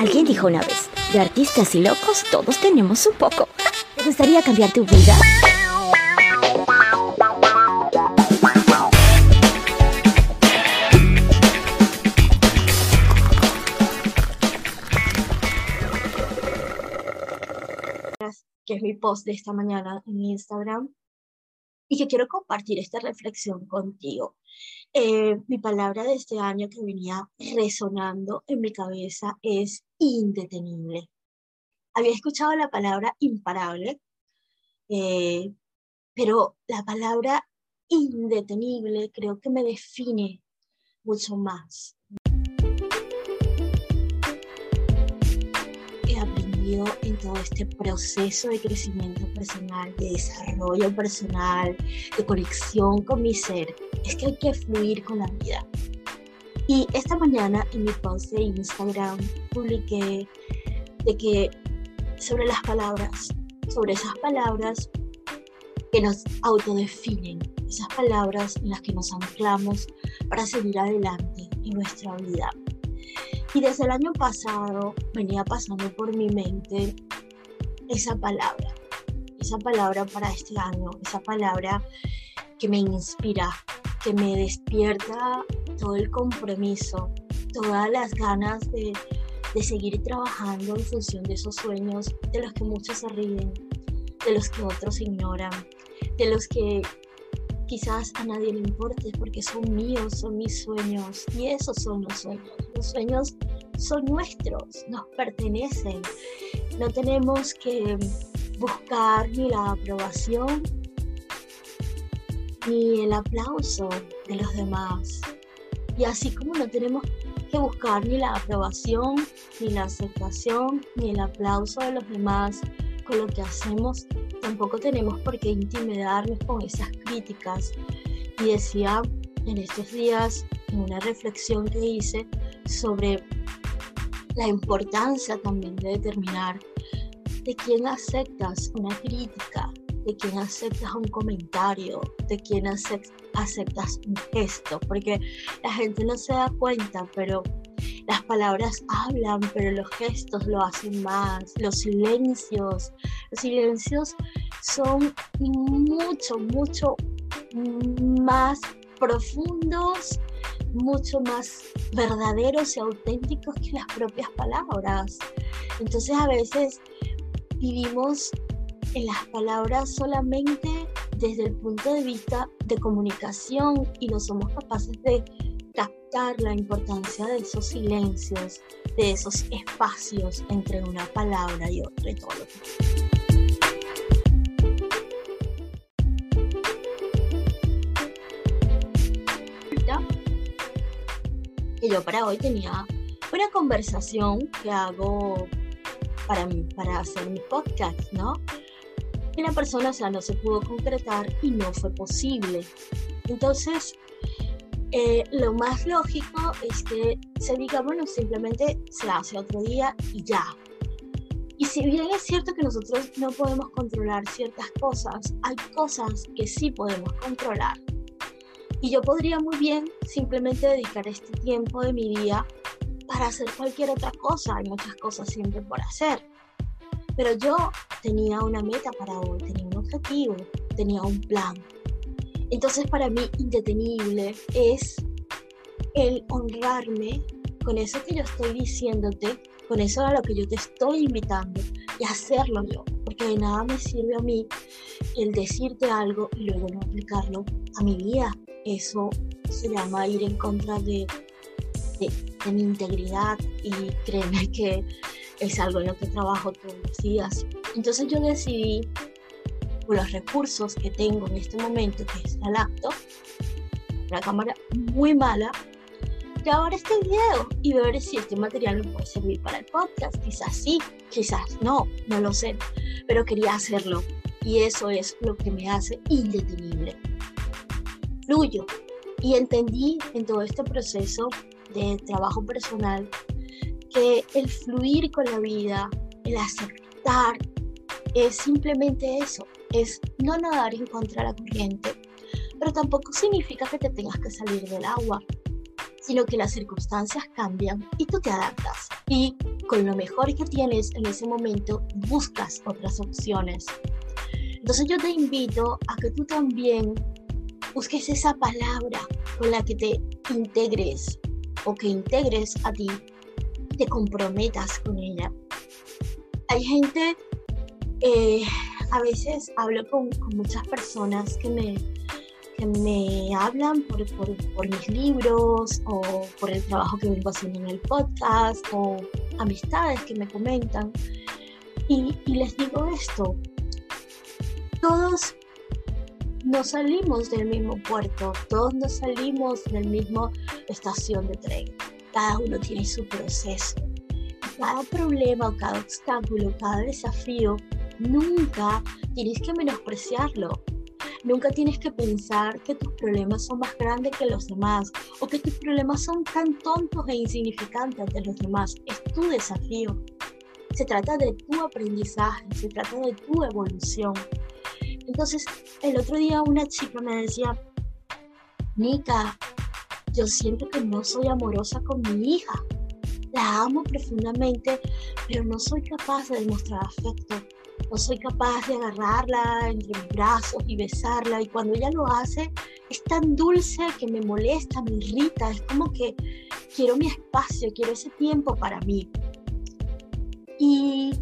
Alguien dijo una vez, de artistas y locos todos tenemos un poco. ¿Te gustaría cambiar tu vida? que es mi post de esta mañana en Instagram y que quiero compartir esta reflexión contigo. Eh, mi palabra de este año que venía resonando en mi cabeza es indetenible. Había escuchado la palabra imparable, eh, pero la palabra indetenible creo que me define mucho más. en todo este proceso de crecimiento personal, de desarrollo personal, de conexión con mi ser, es que hay que fluir con la vida. Y esta mañana en mi post de Instagram publiqué de que sobre las palabras, sobre esas palabras que nos autodefinen, esas palabras en las que nos anclamos para seguir adelante en nuestra vida. Y desde el año pasado venía pasando por mi mente esa palabra, esa palabra para este año, esa palabra que me inspira, que me despierta todo el compromiso, todas las ganas de, de seguir trabajando en función de esos sueños de los que muchos se ríen, de los que otros ignoran, de los que quizás a nadie le importe porque son míos, son mis sueños y esos son los sueños. Los sueños son nuestros, nos pertenecen. No tenemos que buscar ni la aprobación ni el aplauso de los demás. Y así como no tenemos que buscar ni la aprobación, ni la aceptación, ni el aplauso de los demás con lo que hacemos, tampoco tenemos por qué intimidarnos con esas críticas. Y decía en estos días, en una reflexión que hice sobre la importancia también de determinar de quién aceptas una crítica, de quién aceptas un comentario, de quién aceptas un gesto, porque la gente no se da cuenta, pero las palabras hablan, pero los gestos lo hacen más, los silencios, los silencios son mucho, mucho más profundos, mucho más verdaderos y auténticos que las propias palabras. Entonces a veces vivimos en las palabras solamente desde el punto de vista de comunicación y no somos capaces de la importancia de esos silencios, de esos espacios entre una palabra y otra y todo lo que yo para hoy tenía una conversación que hago para, para hacer mi podcast, ¿no? Y la persona, o sea, no se pudo concretar y no fue posible. Entonces, eh, lo más lógico es que se diga, simplemente se hace otro día y ya. Y si bien es cierto que nosotros no podemos controlar ciertas cosas, hay cosas que sí podemos controlar. Y yo podría muy bien simplemente dedicar este tiempo de mi día para hacer cualquier otra cosa. Hay muchas cosas siempre por hacer. Pero yo tenía una meta para hoy, tenía un objetivo, tenía un plan. Entonces para mí indetenible es el honrarme con eso que yo estoy diciéndote, con eso a lo que yo te estoy invitando y hacerlo yo, porque de nada me sirve a mí el decirte algo y luego no aplicarlo a mi vida. Eso se llama ir en contra de, de, mi integridad y créeme que es algo en lo que trabajo todos los días. Entonces yo decidí los recursos que tengo en este momento, que es la laptop, la cámara muy mala, grabar este video y ver si este material me puede servir para el podcast. Quizás sí, quizás no, no lo sé, pero quería hacerlo y eso es lo que me hace indetenible. Fluyo y entendí en todo este proceso de trabajo personal que el fluir con la vida, el aceptar, es simplemente eso, es no nadar en contra de la corriente, pero tampoco significa que te tengas que salir del agua, sino que las circunstancias cambian y tú te adaptas. Y con lo mejor que tienes en ese momento, buscas otras opciones. Entonces yo te invito a que tú también busques esa palabra con la que te integres o que integres a ti, te comprometas con ella. Hay gente, eh, a veces hablo con, muchas personas que me, que me hablan por, por, mis libros o por el trabajo que vengo haciendo en el podcast o amistades que me comentan. Y, y les digo esto, todos no salimos del mismo puerto, todos no salimos del mismo estación de tren. Cada uno tiene su proceso. Cada problema o cada obstáculo, cada desafío, nunca tienes que menospreciarlo. Nunca tienes que pensar que tus problemas son más grandes que los demás o que tus problemas son tan tontos e insignificantes ante los demás. Es tu desafío. Se trata de tu aprendizaje, se trata de tu evolución. Entonces, el otro día una chica me decía, Nika, yo siento que no soy amorosa con mi hija. La amo profundamente, pero no soy capaz de demostrar afecto. No soy capaz de agarrarla entre mis brazos y besarla. Y cuando ella lo hace, es tan dulce que me molesta, me irrita. Es como que quiero mi espacio, quiero ese tiempo para mí. Y,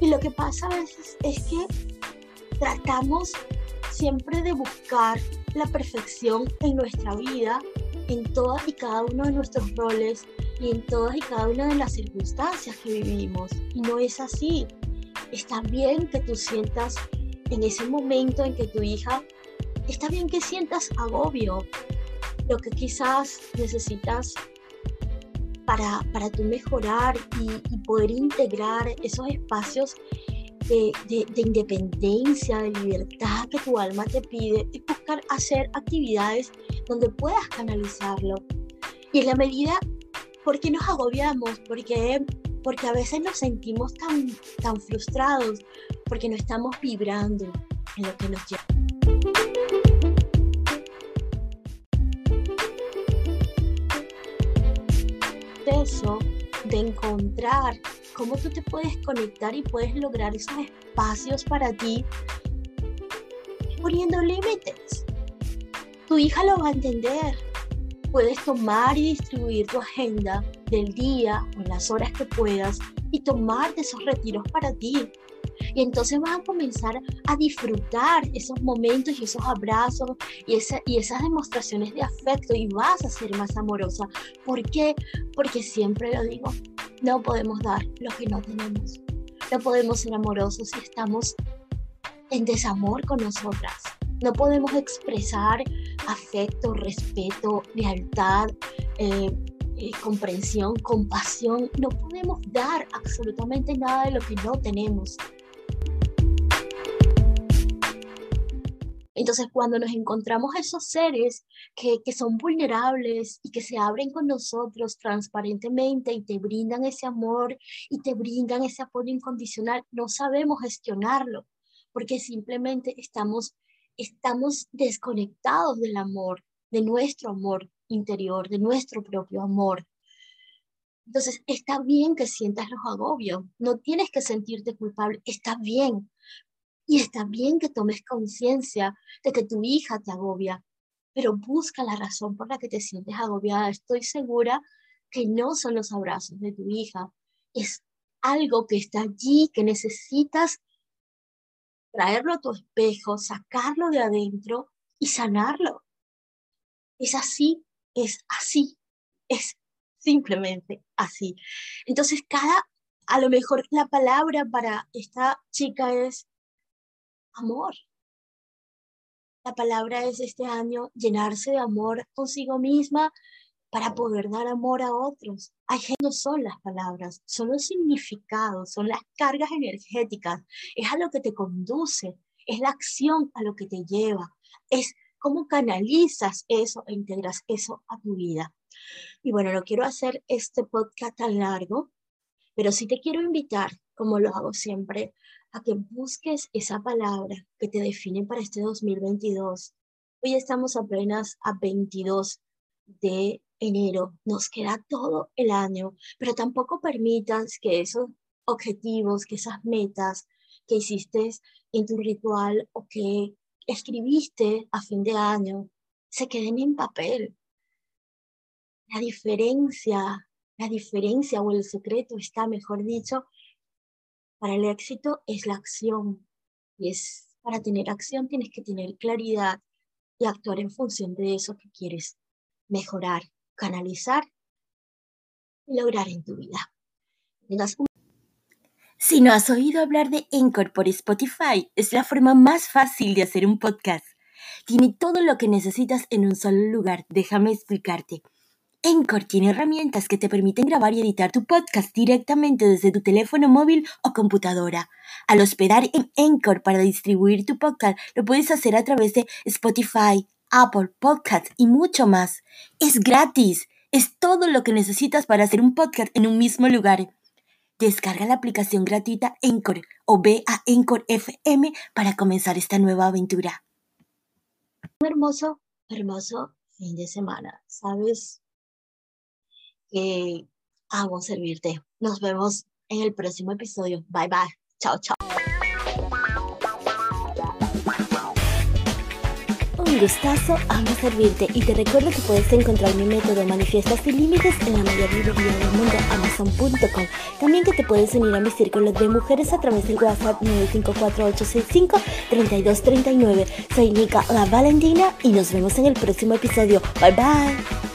lo que pasa a veces es que tratamos siempre de buscar la perfección en nuestra vida, en todas y cada uno de nuestros roles y en todas y cada una de las circunstancias que vivimos. Y no es así. Está bien que tú sientas en ese momento en que tu hija, está bien que sientas agobio, lo que quizás necesitas para, para tú mejorar y, y poder integrar esos espacios de, independencia, de libertad que tu alma te pide, es buscar hacer actividades donde puedas canalizarlo. Y en la medida, ¿por qué nos agobiamos? Porque, porque a veces nos sentimos tan, tan frustrados, porque no estamos vibrando en lo que nos lleva. Eso de encontrar cómo tú te puedes conectar y puedes lograr esos espacios para ti poniendo límites. Tu hija lo va a entender. Puedes tomar y distribuir tu agenda del día o las horas que puedas y tomar de esos retiros para ti. Y entonces vas a comenzar a disfrutar esos momentos y esos abrazos y, y esas demostraciones de afecto y vas a ser más amorosa. ¿Por qué? Porque siempre lo digo, no podemos dar lo que no tenemos. No podemos ser amorosos si estamos en desamor con nosotras. No podemos expresar afecto, respeto, lealtad, eh, eh, comprensión, compasión. No podemos dar absolutamente nada de lo que no tenemos. Entonces, cuando nos encontramos esos seres que, son vulnerables y que se abren con nosotros transparentemente y te brindan ese amor y te brindan ese apoyo incondicional, no sabemos gestionarlo porque simplemente estamos, estamos desconectados del amor, de nuestro amor interior, de nuestro propio amor. Entonces, está bien que sientas los agobios, no tienes que sentirte culpable, está bien, y está bien que tomes conciencia de que tu hija te agobia, pero busca la razón por la que te sientes agobiada. Estoy segura que no son los abrazos de tu hija, es algo que está allí, que necesitas traerlo a tu espejo, sacarlo de adentro y sanarlo. Es así, es así, es simplemente así. Entonces, cada, a lo mejor la palabra para esta chica es amor. La palabra es este año llenarse de amor consigo misma para poder dar amor a otros. Hay no son las palabras, son los significados, son las cargas energéticas, es a lo que te conduce, es la acción a lo que te lleva, es cómo canalizas eso e integras eso a tu vida. Y bueno, no quiero hacer este podcast tan largo, pero sí te quiero invitar, como lo hago siempre, a que busques esa palabra que te define para este 2022. Hoy estamos apenas a 22 de enero, nos queda todo el año, pero tampoco permitas que esos objetivos, que esas metas que hiciste en tu ritual o que escribiste a fin de año se queden en papel. La diferencia, la diferencia o el secreto está, mejor dicho, para el éxito es la acción. Y es para tener acción tienes que tener claridad y actuar en función de eso que quieres mejorar, canalizar y lograr en tu vida. Si no has oído hablar de Encore por Spotify, es la forma más fácil de hacer un podcast. Tiene todo lo que necesitas en un solo lugar, déjame explicarte. Encore tiene herramientas que te permiten grabar y editar tu podcast directamente desde tu teléfono móvil o computadora. Al hospedar en Encore para distribuir tu podcast, lo puedes hacer a través de Spotify, Apple Podcasts y mucho más. Es gratis. Es todo lo que necesitas para hacer un podcast en un mismo lugar. Descarga la aplicación gratuita Encore o ve a Encore FM para comenzar esta nueva aventura. Un hermoso, hermoso fin de semana. ¿Sabes? Que hago servirte. Nos vemos en el próximo episodio. Bye bye. Chao, chao. Un gustazo, amo servirte y te recuerdo que puedes encontrar mi método Manifiestas sin Límites en la mayor librería del mundo, amazon.com. También que te puedes unir a mi círculo de mujeres a través del WhatsApp 954-865-3239. Soy Nika La Valentina y nos vemos en el próximo episodio. Bye bye.